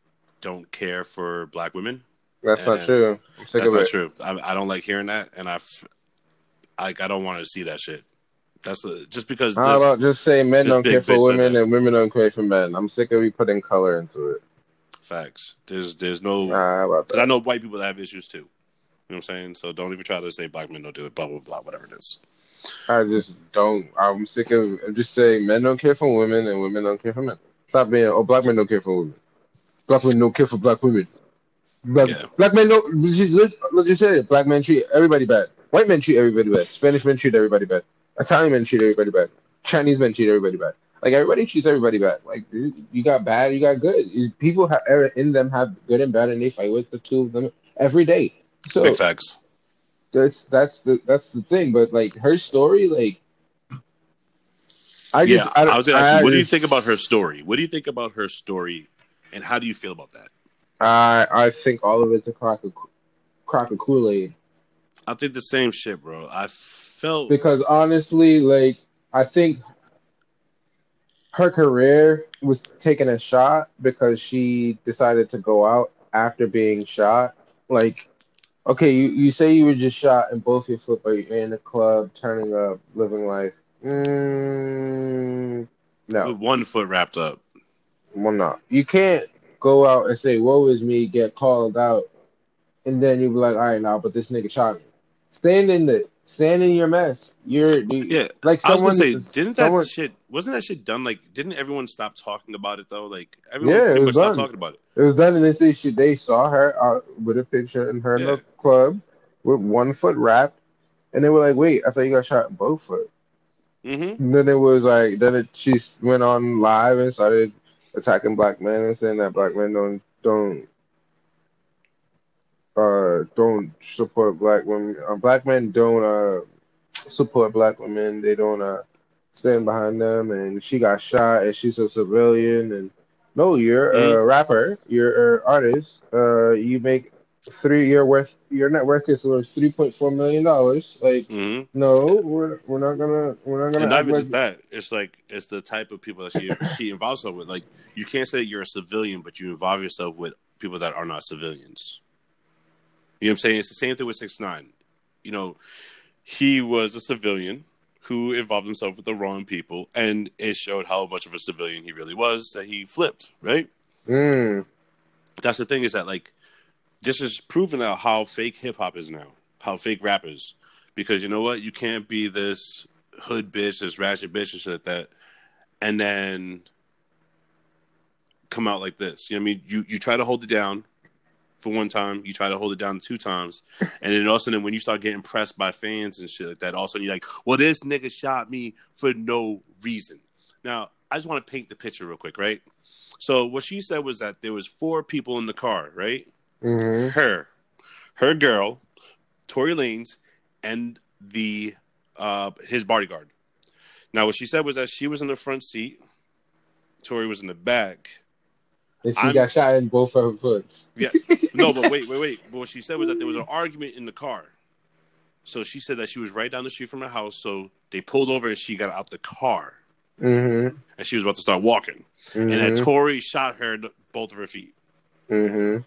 don't care for black women. That's not true. That's not it. true. I, I don't like hearing that, and I, like, I don't want to see that shit. That's a, just because. This, about just say men don't care for women and women don't care for men? I'm sick of you putting color into it. facts. There's there's no. Nah, how about 'cause I know white people that have issues too. You know what I'm saying? So don't even try to say black men don't do it. Blah blah blah. Whatever it is. I just don't. I'm sick of of just saying men don't care for women and women don't care for men. Stop being. Oh, black men don't care for women. Black men don't care for black women. Black, Yeah. black men don't. Let's, let's just say it. Black men treat everybody bad. White men treat everybody bad. Spanish men treat everybody bad. Italian men treat everybody bad. Chinese men treat everybody bad. Like everybody treats everybody bad. Like you got bad, you got good. People have er, in them have good and bad, and they fight with the two of them every day. So Big facts. that's that's the that's the thing. But like her story, like I just yeah, I, I, was gonna ask you, what do you think about her story? What do you think about her story, and how do you feel about that? I I think all of it's a crock of crock of Kool Aid I think the same shit, bro. I felt because honestly, like I think her career was taking a shot because she decided to go out after being shot. Like, okay, you, you say you were just shot in both your foot, but you're in the club, turning up, living life. Mm, no. with one foot wrapped up. Well, not. you can't go out and say "Woe is me," get called out, and then you be like, "All right, now, but this nigga shot me." Stand in the stand in your mess. You're you, Yeah, like I was gonna say, didn't someone, that shit? Wasn't that shit done? Like, didn't everyone stop talking about it though? Like, everyone Yeah, it was stopped done. talking about it. It was done, and they say she they saw her out with a picture in her in the club with one foot wrapped, and they were like, "Wait, I thought you got shot in both foot." Mm-hmm. And then it was like, then it, she went on live and started attacking black men and saying that black men don't don't uh don't support black women. Uh, black men don't uh support black women. They don't uh stand behind them. And she got shot, and she's a civilian. And no, you're a rapper. You're an artist. Uh, you make three. Your worth. Your net worth is worth three point four million dollars. Like. Mm-hmm. No, we're we're not gonna we're not gonna And not even like just that. It's like it's the type of people that she she involves herself with. Like, you can't say you're a civilian, but you involve yourself with people that are not civilians. You know what I'm saying? It's the same thing with six nine. You know, he was a civilian who involved himself with the wrong people, and it showed how much of a civilian he really was. That he flipped, right? Mm, that's the thing is that like this is proven out how fake hip hop is now, how fake rap is. Because you know what, you can't be this hood bitch, this ratchet bitch and shit like that, and then come out like this. You know what I mean? You you try to hold it down for one time, you try to hold it down two times, and then all of a sudden when you start getting pressed by fans and shit like that, all of a sudden you're like, well, this nigga shot me for no reason. Now, I just want to paint the picture real quick, right? So what she said was that there was four people in the car, right? hmm Her, her girl, Tory Lanez, and the uh his bodyguard. Now what she said was that she was in the front seat, Tory was in the back. And she I'm- got shot in both of her foots. Yeah. No, but wait, wait, wait. But what she said was that there was an argument in the car. So she said that she was right down the street from her house. So they pulled over and she got out the car Mm-hmm. and she was about to start walking. And then Mm-hmm. Tory shot her both of her feet. Mm-hmm.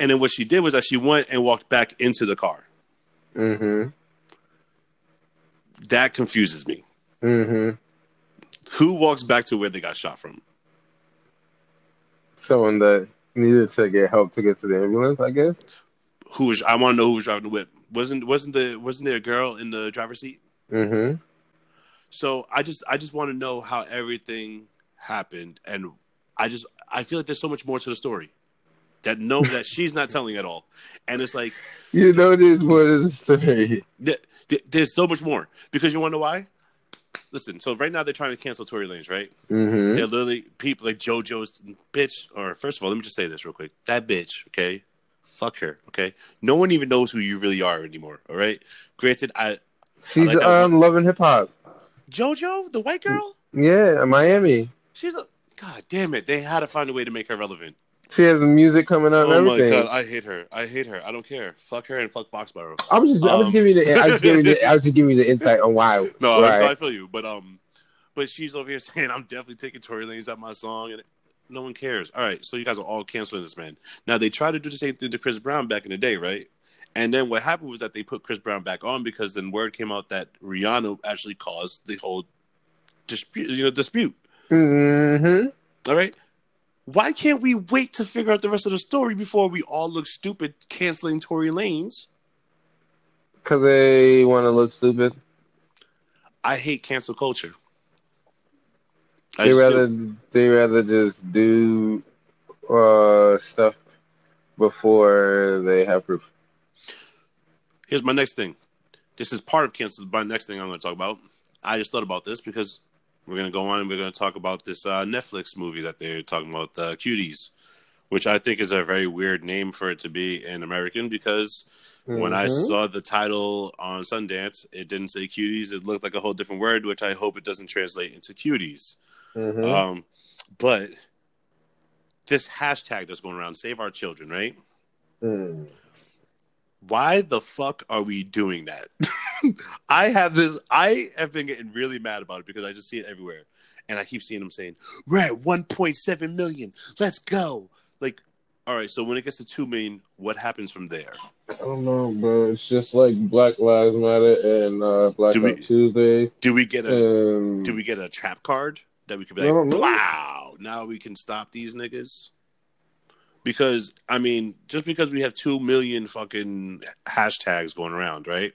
And then what she did was that she went and walked back into the car. Mm-hmm. That confuses me. Mm-hmm. Who walks back to where they got shot from? Someone that needed to get help to get to the ambulance, I guess. Who was? I want to know who was driving the whip. Wasn't wasn't the wasn't there a girl in the driver's seat? Mm-hmm. So I just I just want to know how everything happened, and I just I feel like there's so much more to the story that no that she's not telling at all, and it's like You know there's more than the story. th- th- there's so much more because you want to know why? Listen. So right now they're trying to cancel Tory Lanez, right? Mm-hmm. They're literally people like JoJo's bitch. Or first of all, let me just say this real quick. That bitch, okay, fuck her, okay. No one even knows who you really are anymore. All right. Granted, I She's like that um loving hip hop. JoJo, the white girl, Yeah, Miami. she's a god damn it. They had to find a way to make her relevant. She has the music coming out Oh my god, I hate her. I hate her. I don't care. Fuck her and fuck Foxborough. I was just, I was Um, just giving you the, I was just giving the, I was just giving you the insight on why. No, I, I feel you, but um, but she's over here saying I'm definitely taking Tory Lanez out my song, and no one cares. All right, so you guys are all canceling this man. Now they tried to do the same thing to Chris Brown back in the day, right? And then what happened was that they put Chris Brown back on because then word came out that Rihanna actually caused the whole dispute, you know, dispute. Mm-hmm. All right. Why can't we wait to figure out the rest of the story before we all look stupid canceling Tory Lanez? Because they want to look stupid. I hate cancel culture. I They just do. rather they rather just do uh stuff before they have proof. Here's my next thing. This is part of cancel. My next thing I'm going to talk about. I just thought about this because we're going to go on and we're going to talk about this uh, Netflix movie that they're talking about, uh, Cuties, which I think is a very weird name for it to be in American because when I Mhm. saw the title on Sundance, it didn't say Cuties. It looked like a whole different word, which I hope it doesn't translate into Cuties. Mhm. Um, but this hashtag that's going around, Save Our Children, right? Mm. Why the fuck are we doing that? I have this. I have been getting really mad about it because I just see it everywhere, and I keep seeing them saying, "We're at 1.7 million. Let's go!" Like, all right. So when it gets to two million, what happens from there? I don't know, bro. It's just like Black Lives Matter and uh, Black Do we- Tuesday. Do we get a Um, Do we get a trap card that we could be like, "Wow, now we can stop these niggas"? Because I mean, just because we have two million fucking hashtags going around, right,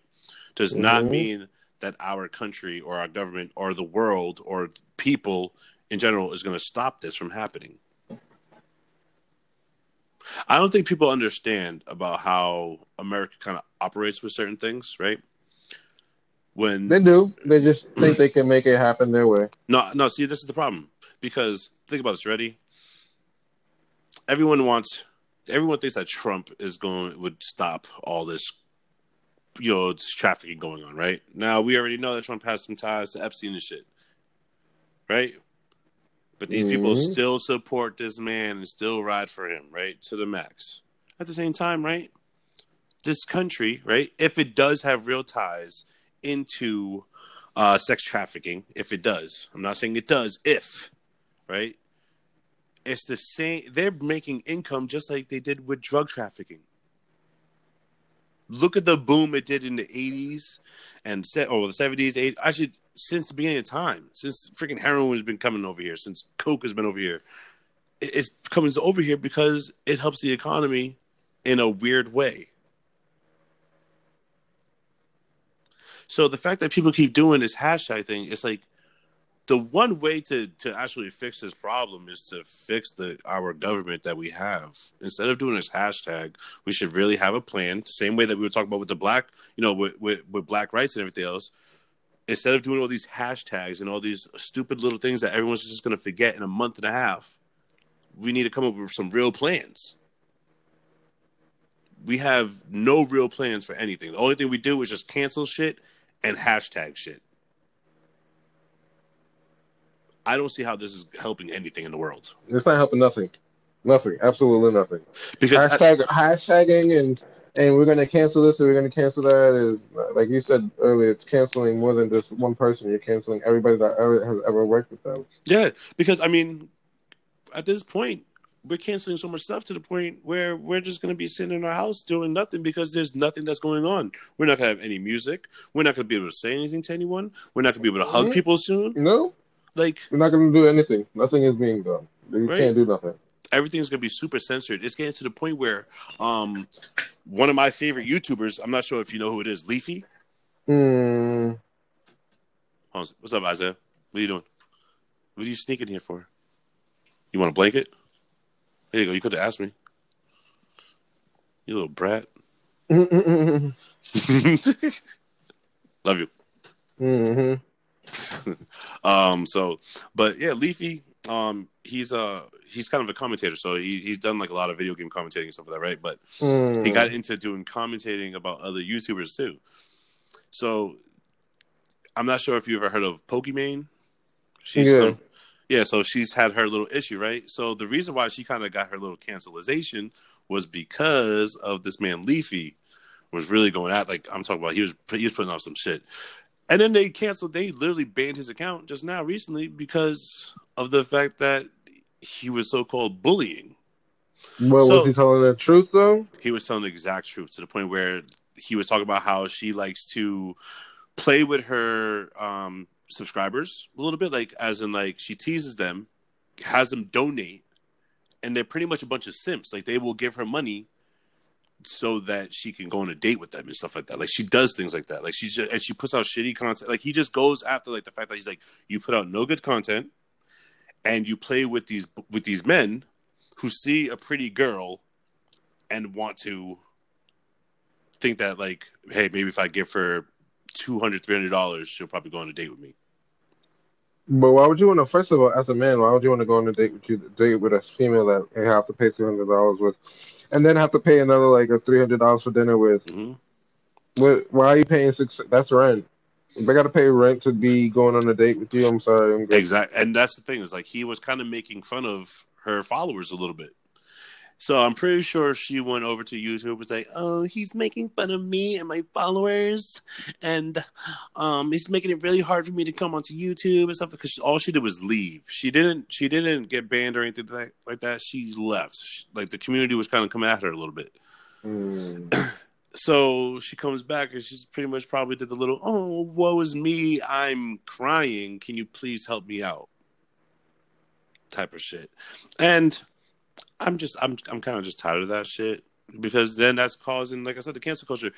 does not Mhm. mean that our country or our government or the world or people in general is going to stop this from happening. I don't think people understand about how America kind of operates with certain things, right? When they do. They just think they can make it happen their way. no, no. See, this is the problem because think about this. Ready? Everyone wants. Everyone thinks that Trump is going would stop all this, you know, this trafficking going on. Right now, we already know that Trump has some ties to Epstein and shit. Right, but these people Mhm. still support this man and still ride for him, right, to the max. At the same time, right, this country, right, if it does have real ties into uh, sex trafficking, if it does. I'm not saying it does, if, right? It's the same. They're making income just like they did with drug trafficking. Look at the boom it did in the 80s and set, oh, the 70s, 80s. Actually, since the beginning of time, since freaking heroin has been coming over here, since coke has been over here, it's coming over here because it helps the economy in a weird way. So the fact that people keep doing this hashtag thing, it's like the one way to to actually fix this problem is to fix the our government that we have. Instead of doing this hashtag, we should really have a plan. Same way that we were talking about with the black, you know, with with, with black rights and everything else. Instead of doing all these hashtags and all these stupid little things that everyone's just going to forget in a month and a half, we need to come up with some real plans. We have no real plans for anything. The only thing we do is just cancel shit and hashtag shit. I don't see how this is helping anything in the world It's not helping nothing. Nothing. Absolutely nothing. because I- Hashtag hashtagging and and we're gonna cancel this and we're gonna cancel that is like you said earlier. It's canceling more than just one person. You're canceling everybody that ever has ever worked with them. yeah, because I mean, at this point, we're canceling so much stuff to the point where we're just going to be sitting in our house doing nothing because there's nothing that's going on. We're not going to have any music. We're not going to be able to say anything to anyone. We're not going to be able to hug Mhm. people soon. No, Like we're not gonna do anything. Nothing is being done. You Right. can't do nothing. everything's going to be super censored. It's getting to the point where um, one of my favorite YouTubers, I'm not sure if you know who it is, Leafy. Mm. What's up, Isaiah? What are you doing? What are you sneaking here for? You want a blanket? There you go. You could have asked me. You little brat. mm, Love you. mm, um. So, but yeah, Leafy. Um. He's uh he's kind of a commentator, so he, he's done like a lot of video game commentating and stuff like that, right? But he Mm. got into doing commentating about other YouTubers too. So I'm not sure if you ever heard of Pokimane. She's Yeah. some, yeah, so she's had her little issue, right? So the reason why she kind of got her little cancelization was because of this man Leafy was really going at like I'm talking about he was he was putting out some shit. And then they canceled they literally banned his account just now recently because of the fact that he was so called bullying Well, So- was he telling the truth though? he was telling the exact truth to the point where he was talking about how she likes to play with her um, subscribers a little bit, like as in like she teases them, has them donate, and they're pretty much a bunch of simps. Like they will give her money so that she can go on a date with them and stuff like that. Like she does things like that. Like she's just and she puts out shitty content. Like he just goes after like the fact that he's like, you put out no good content, and you play with these with these men who see a pretty girl and want to think that like hey maybe if i give her 200 300 dollars she'll probably go on a date with me But why would you want to? First of all, as a man, why would you want to go on a date with you date with a female that you have to pay two hundred dollars with, and then have to pay another like a three hundred dollars for dinner with? Mhm. What? Why are you paying six? That's rent. If I got to pay rent to be going on a date with you, I'm sorry. I'm exactly and that's the thing is like he was kind of making fun of her followers a little bit so i'm pretty sure she went over to youtube and was like oh he's making fun of me and my followers and um he's making it really hard for me to come onto youtube and stuff because all she did was leave. She didn't she didn't get banned or anything like, like that. She left. She- like the community was kind of coming at her a little bit. Mm. so she comes back and she's pretty much probably did the little oh woe is me. I'm crying. Can you please help me out? type of shit. And i'm just i'm i'm kind of just tired of that shit because then that's causing like i said the cancel culture.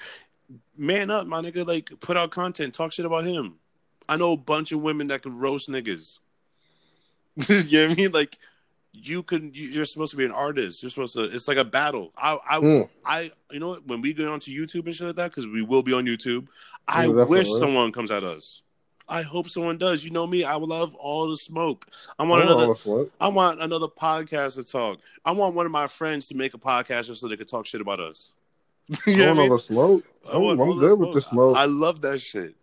Man up my nigga like put out content talk shit about him. I know a bunch of women that can roast niggas. You know what i mean? Like you can you- you're supposed to be an artist. You're supposed to it's like a battle. I i Mm. I, you know what? When we get onto YouTube and shit like that, because we will be on YouTube, I Yeah, wish someone comes at us. I hope someone does. You know me. I love all the smoke. I I want don't another. I want another podcast to talk. I want one of my friends to make a podcast just so they could talk shit about us. I you know I know mean? the smoke. I I'm, want all I'm good with the smoke. I I, love that shit.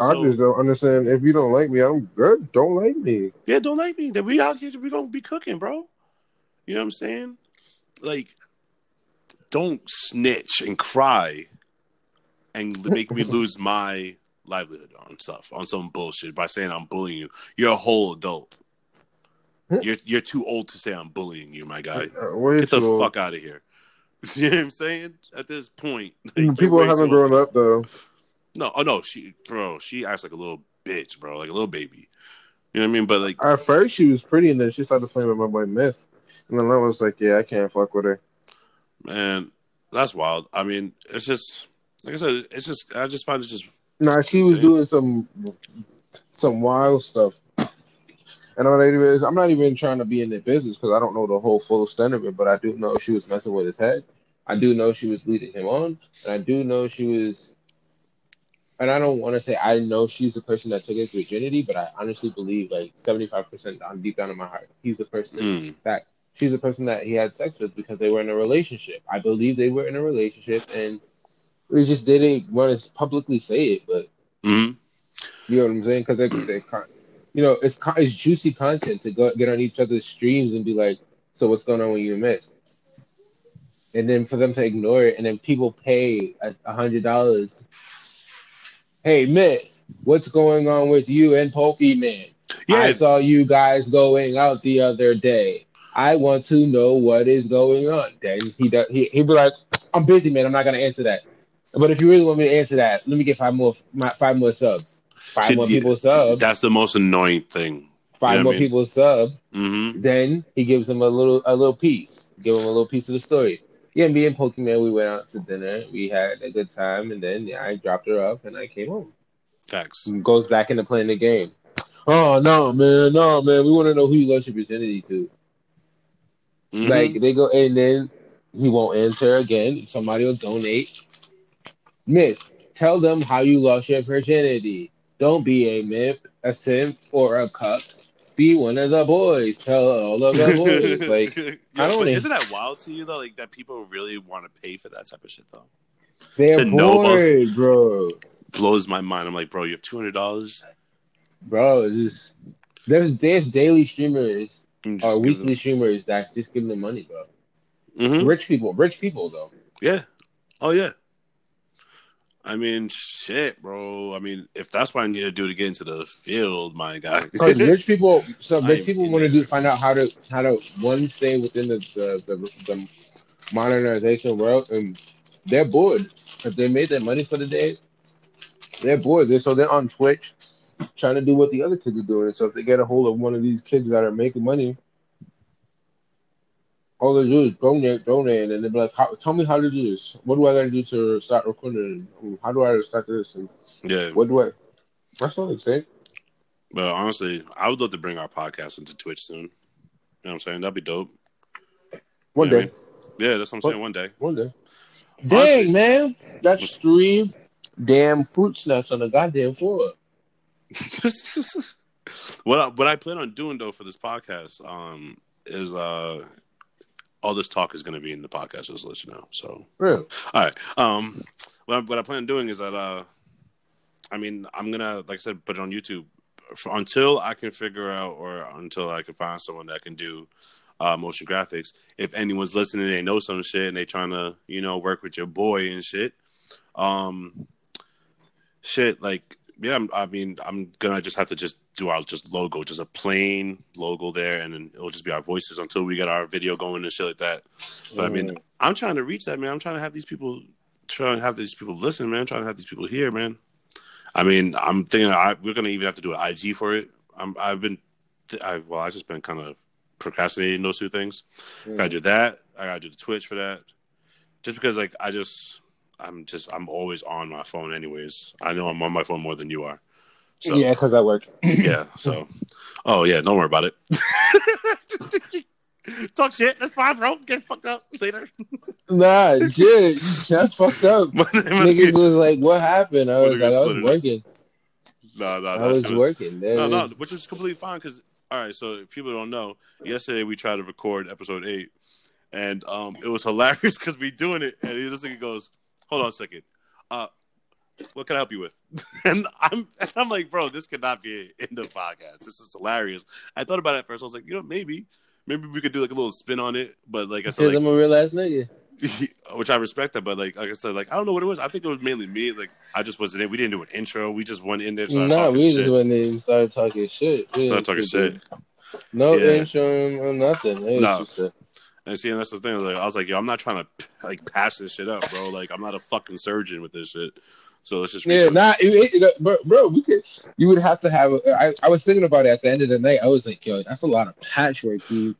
So- just don't understand. If you don't like me, I'm good. Don't like me. Yeah, don't like me. Then we out here. We gonna be cooking, bro. You know what I'm saying? Like, don't snitch and cry and make me lose my livelihood on stuff on some bullshit by saying I'm bullying you. You're a whole adult. Hmm? You're you're too old to say I'm bullying you, my guy. Way Get the old. fuck out of here. You know what I'm saying? At this point, like, People haven't old. grown up though. No, oh no, she, bro, she acts like a little bitch, bro, like a little baby. You know what I mean? But like, At first, she was pretty, and then she started playing with my boy Myth, and then I was like, "Yeah, I can't fuck with her." Man, that's wild. I mean, it's just like I said, it's just I just find it just Nah, she was doing some some wild stuff. And I'm not even, I'm not even trying to be in the business because I don't know the whole full extent of it, but I do know she was messing with his head. I do know she was leading him on, and I do know she was. And I don't want to say I know she's the person that took his virginity, but I honestly believe, like 75% down deep down in my heart, he's the person mm, that she's the person that he had sex with because they were in a relationship. I believe they were in a relationship, and we just didn't want to publicly say it, but mhm. you know what I'm saying? Because they, they, you know, it's it's juicy content to go get on each other's streams and be like, "So what's going on with you miss?" And then for them to ignore it, and then people pay a a hundred dollars. Hey, Miss, what's going on with you and Pokimane? yeah, I saw you guys going out the other day. I want to know what is going on. Then he does. He he be like, "I'm busy, man. I'm not gonna answer that." But if you really want me to answer that, let me get five more my, five more subs. Five See, more people sub. That's the most annoying thing. Five you know more I mean? people sub. hmm Then he gives them a little a little piece. Give him a little piece of the story. Yeah, me and Pokimane, we went out to dinner. We had a good time, and then yeah, I dropped her off and I came home. Facts. Goes back into playing the game. Oh no, man, no, man. We want to know who you lost your virginity to. Mhm. Like they go and then he won't answer again. Somebody will donate. Miss, tell them how you lost your virginity. Don't be a myth, a simp, or a cuck. Be one of the boys. Tell all of the boys. Like Yo, I don't isn't that wild to you though? Like that people really want to pay for that type of shit though. they're To about- bro. Blows my mind. I'm like, bro, you have two hundred dollars. Bro, just there's there's daily streamers or weekly streamers that just give them money, bro. hmm Rich people, rich people though. Yeah. Oh yeah. I mean, shit, bro. I mean, if that's what I need to do to get into the field, my guy. Because rich people, so rich people want to do find out how to how to one stay within the the, the, the modernization world, and they're bored. If they made their money for the day, they're bored. They're, so they're on Twitch trying to do what the other kids are doing. So if they get a hold of one of these kids that are making money, all they do is donate, donate, and they're like, how, "Tell me how to do this. What do I got to do to start recording? How do I start this? And yeah. what do I?" That's all they say. But honestly, I would love to bring our podcast into Twitch soon. You know what I'm saying? That'd be dope. One You day. I mean? Yeah, that's what I'm saying. One day. One day. Honestly- Dang, man. That's three damn fruit snacks on the goddamn floor. what I, what I plan on doing though for this podcast um, is uh, all this talk is going to be in the podcast. Just let you know. So all right. Um, what I, what I plan on doing is that uh, I mean, I'm gonna like I said, put it on YouTube for, until I can figure out or until I can find someone that can do uh, motion graphics. If anyone's listening, they know some shit and they trying to you know work with your boy and shit. Um, shit like yeah. I'm, I mean, I'm gonna just have to just do our just logo, just a plain logo there, and then it'll just be our voices until we get our video going and shit like that. But I mean, Mm. I'm trying to reach that man. I'm trying to have these people, trying to have these people listen, man. I'm trying to have these people here, man. I mean, I'm thinking I, we're gonna even have to do an IG for it. I'm, I've been, I, well, I just been kind of procrastinating those two things. Mm. Gotta do that. I gotta do the Twitch for that. Just because, like, I just, I'm just, I'm always on my phone, anyways. I know I'm on my phone more than you are. So yeah, because I work. yeah. So, oh yeah, don't worry about it. Talk shit. That's fine, bro. Get fucked up later. Nah, shit. That's fucked up. Niggas was like, what happened? I was like, I was working. no, no, I was was- working. No, no, which is completely fine because all right. So if people don't know, yesterday we tried to record episode eight, and um, it was hilarious because we doing it, and he just nigga goes, "Hold on a second, uh, what can I help you with?" and I'm, and I'm like, bro, this could not be in the podcast. This is hilarious. I thought about it at first. I was like, you know, maybe, maybe we could do like a little spin on it, but like I said, like, I'm a real ass nigga. which I respect that, but like like I said, like I don't know what it was. I think it was mainly me. Like I just wasn't in. We didn't do an intro. We just went in there. started Nah, we shit. just went in and started talking shit. We Started talking shit. No Yeah. intro or nothing. It No. just a, And see, and that's the thing. Like, I was like, yo, I'm not trying to like pass this shit up, bro. Like, I'm not a fucking surgeon with this shit. So let's just yeah, record. nah, it, it, it- bro, bro, we could. You would have to have. A, I, I was thinking about it at the end of the night. I was like, yo, that's a lot of patchwork. He,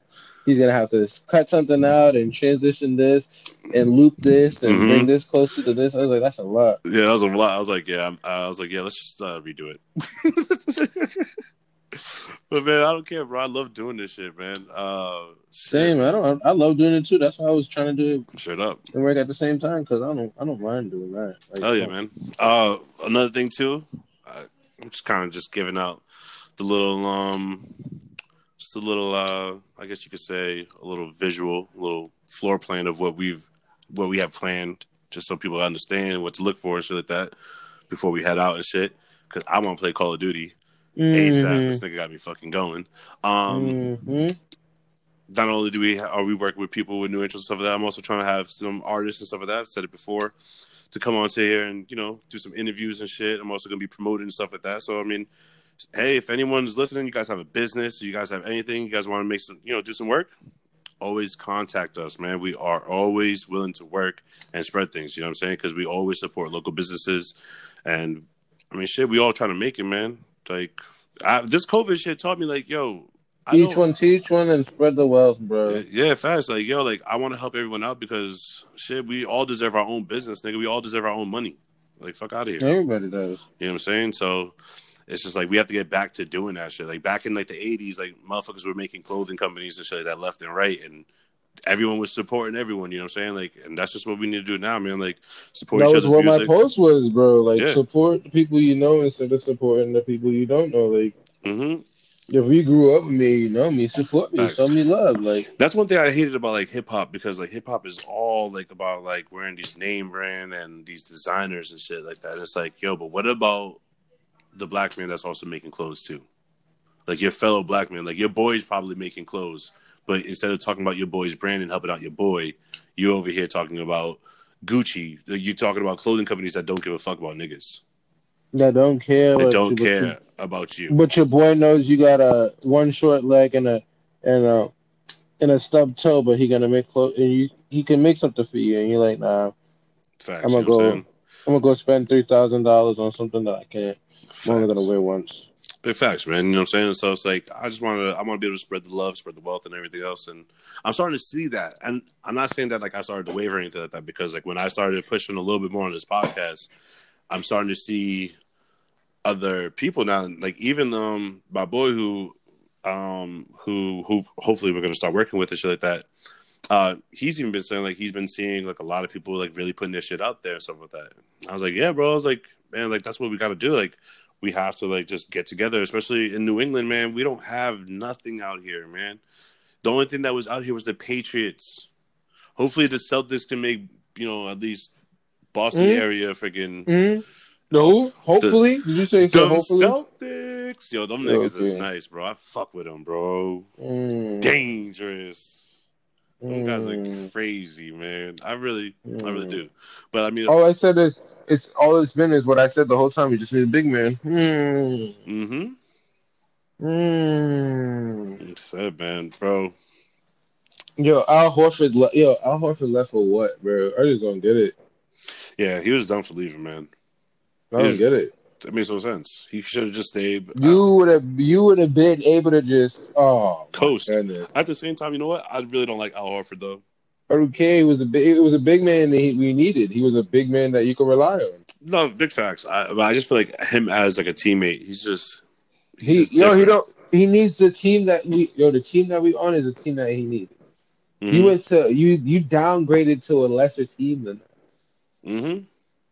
he's gonna have to cut something out and transition this and loop this and Mhm. bring this closer to this. I was like, that's a lot. Yeah, that was a lot. I was like, yeah, I'm, I was like, yeah, let's just uh, redo it. but man, I don't care, bro. I love doing this shit, man. Uh, shit. Same. I don't. I love doing it too. That's why I was trying to do it Straight up. and work at the same time because I don't. I don't mind doing that. Like, Hell yeah, man. Uh, another thing too, I, I'm just kind of just giving out the little, um, just a little, uh, I guess you could say a little visual, a little floor plan of what we've, what we have planned, just so people understand what to look for and shit like that before we head out and shit. Cause I want to play Call of Duty ASAP. Mhm. This nigga got me fucking going. Um, Mhm. not only do we are we working with people with new interests and stuff like that, I'm also trying to have some artists and stuff like that. I've said it before to come on to here and you know do some interviews and shit. I'm also gonna be promoting stuff like that. So I mean, hey, if anyone's listening, you guys have a business, you guys have anything, you guys want to make some, you know, do some work, always contact us, man. We are always willing to work and spread things. You know what I'm saying? Because we always support local businesses, and I mean, shit, we all trying to make it, man. Like I, this COVID shit taught me, like, yo. I Each one teach one and spread the wealth, bro. yeah, yeah, fast. Like, yo, like I want to help everyone out because shit, we all deserve our own business, nigga. We all deserve our own money. Like, fuck out of here. Everybody does. You know what I'm saying? So it's just like we have to get back to doing that shit. Like back in like the '80s, like motherfuckers were making clothing companies and shit like that left and right, and everyone was supporting everyone. You know what I'm saying? Like, and that's just what we need to do now, man. Like, support That each was other's what my post was, bro. Like Yeah. support the people you know instead of supporting the people you don't know. Like hmm if you grew up with me, you know me, support me, show me love. Like That's one thing I hated about like hip hop because like hip hop is all like about like wearing these name brand and these designers and shit like that. And it's like, yo, but what about the black man that's also making clothes too? Like your fellow black man, like your boy's probably making clothes, but instead of talking about your boy's brand and helping out your boy, you're over here talking about Gucci. You're talking about clothing companies that don't give a fuck about niggas. that don't care. They don't you- care you- about you. But your boy knows you got a one short leg and a and a and a stub toe, but he gonna make clothes and you he can make something for you, and you're like, nah, Facts. I'm gonna know I'm go- I'm gonna go spend three thousand dollars on something that I can't. I'm only gonna wear once. Big facts, man. You know what I'm saying? So it's like I just want to, I want to be able to spread the love, spread the wealth, and everything else. And I'm starting to see that. And I'm not saying that like I started to waver or anything like that because like when I started pushing a little bit more on this podcast, I'm starting to see other people now. Like even um my boy who um who who hopefully we're gonna start working with and shit like that. Uh, he's even been saying like he's been seeing like a lot of people like really putting their shit out there and stuff like that. I was like, yeah, bro. I was like, man, like that's what we got to do. Like we have to like just get together, especially in New England, man. We don't have nothing out here, man. The only thing that was out here was the Patriots. Hopefully, the Celtics can make you know at least Boston Mm. area freaking Mm-hmm. The who? Hopefully, did you say so? the Hopefully. Celtics. Yo, them niggas is nice, bro. I fuck with them, bro. Mm. Dangerous. Them guys are Mm. crazy, man. I really, I really Mm. do. But I mean, All I said is it's all it's been is what I said the whole time. We just need a big man. Mm. mm-hmm. Mm. Said, man, bro. Yo, Al Horford. Le- yo, Al Horford left for what, bro? I just don't get it. Yeah, he was done for leaving, man. I don't get it. That makes no sense. He should have just stayed. You would have. You would have been able to just. Oh, Coast. At the same time, you know what? I really don't like Al Horford though. Okay, it was a big. It was a big man that he, we needed. He was a big man that you could rely on. No, big facts. I, I just feel like him as like a teammate. He's just He, He's yo, he don't. He needs the team that we. Yo, the team that we on is a team that he needed. mhm, You went to you. You downgraded to a lesser team than. mhm.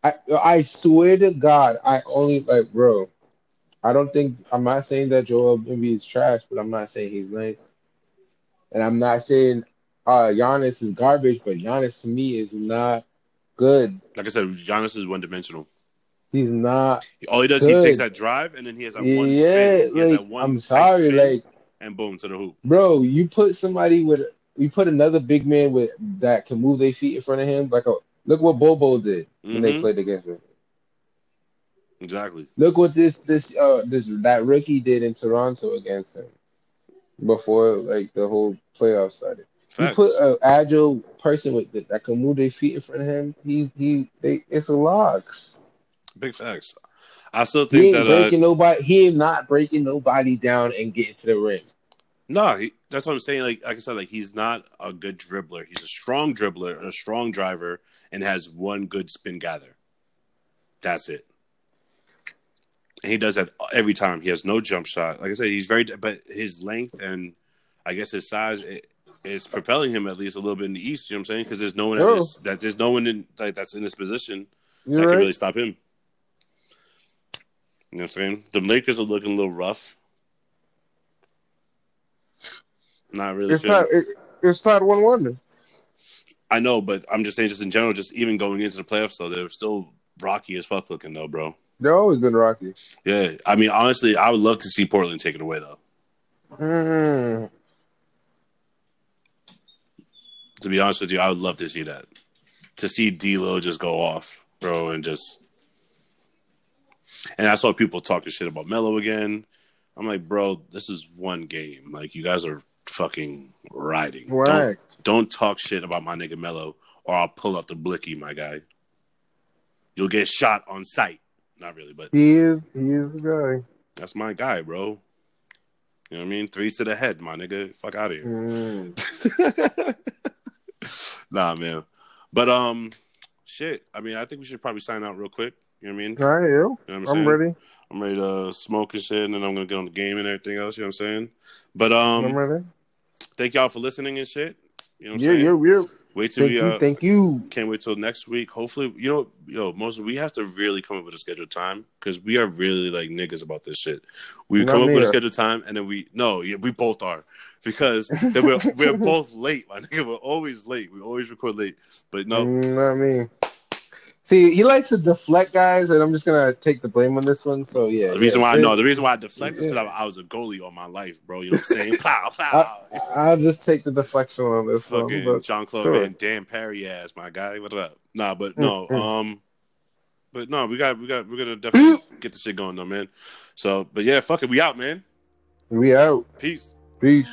I I swear to God, I only like bro. I don't think I'm not saying that Joel Embiid is trash, but I'm not saying he's nice, and I'm not saying uh Giannis is garbage, but Giannis to me is not good. Like I said, Giannis is one dimensional. He's not. All he does, Good. he takes that drive, and then he has that one Yeah, spin. He like one I'm sorry, like and boom to the hoop. bro, you put somebody with you put another big man with that can move their feet in front of him. Like a look what Bobo did when they Mhm. played against him. Exactly. Look what this this uh this that rookie did in Toronto against him before like the whole playoff started. Facts. You put an agile person with that, that can move their feet in front of him. He's he they it's a locks. Big facts. I still think He ain't that. Uh, breaking nobody. He ain't not breaking nobody down and getting to the rim. no, he, that's what I'm saying. Like, like I said, like he's not a good dribbler. He's a strong dribbler, and a strong driver, and has one good spin gather. That's it. And he does that every time. He has no jump shot. Like I said, he's very, but his length and I guess his size it, is propelling him at least a little bit in the East. You know what I'm saying? Because there's no one Sure. that, is, that there's no one in like that's in this position that You can really stop him. You know what I'm saying? The Lakers are looking a little rough. Not really. It's not. It, it's tied one one. I know, but I'm just saying, just in general, just even going into the playoffs, though, they're still rocky as fuck looking, though, bro. They've always been rocky. Yeah, I mean, honestly, I would love to see Portland take it away, though. Mm. To be honest with you, I would love to see that. To see D'Lo just go off, bro, and just. And I saw people talking shit about Melo again. I'm like, bro, this is one game. Like, you guys are fucking riding. Don't, Right. don't talk shit about my nigga Melo, or I'll pull up the blicky, my guy. You'll get shot on sight. Not really, but He is. He is the guy. that's my guy, bro. You know what I mean? Three to the head, my nigga. Fuck out of here. Mm. nah, man. But um, shit. I mean, I think we should probably sign out real quick. You know what I mean? All right, yo. You know I'm, I'm ready. I'm ready to smoke and shit, and then I'm gonna get on the game and everything else. You know what I'm saying? But I'm um, ready. thank y'all for listening and shit. You know what I'm You're, saying? you're, you're, Wait till thank we you, uh, thank you. can't wait till next week. Hopefully, you know, yo, mostly we have to really come up with a scheduled time because we are really like niggas about this shit. We Not come up with a scheduled time and then we no, yeah, we both are because then we're we're both late, my nigga. We're always late. We always record late, but no, Mm, not me. See, he likes to deflect guys, and I'm just gonna take the blame on this one. So yeah, the reason yeah, why I know the reason why I deflect is because I, I was a goalie all my life, bro. You know what I'm saying? Pow, pow. I'll just take the deflection on this one. Fucking But Jean-Claude sure. Van Damme Perry ass, my guy. What up? Nah, but no, Mm, mm. um, but no, we got we got we're gonna definitely get the shit going though, man. So, but yeah, fuck it, we out, man. we out. Peace. Peace.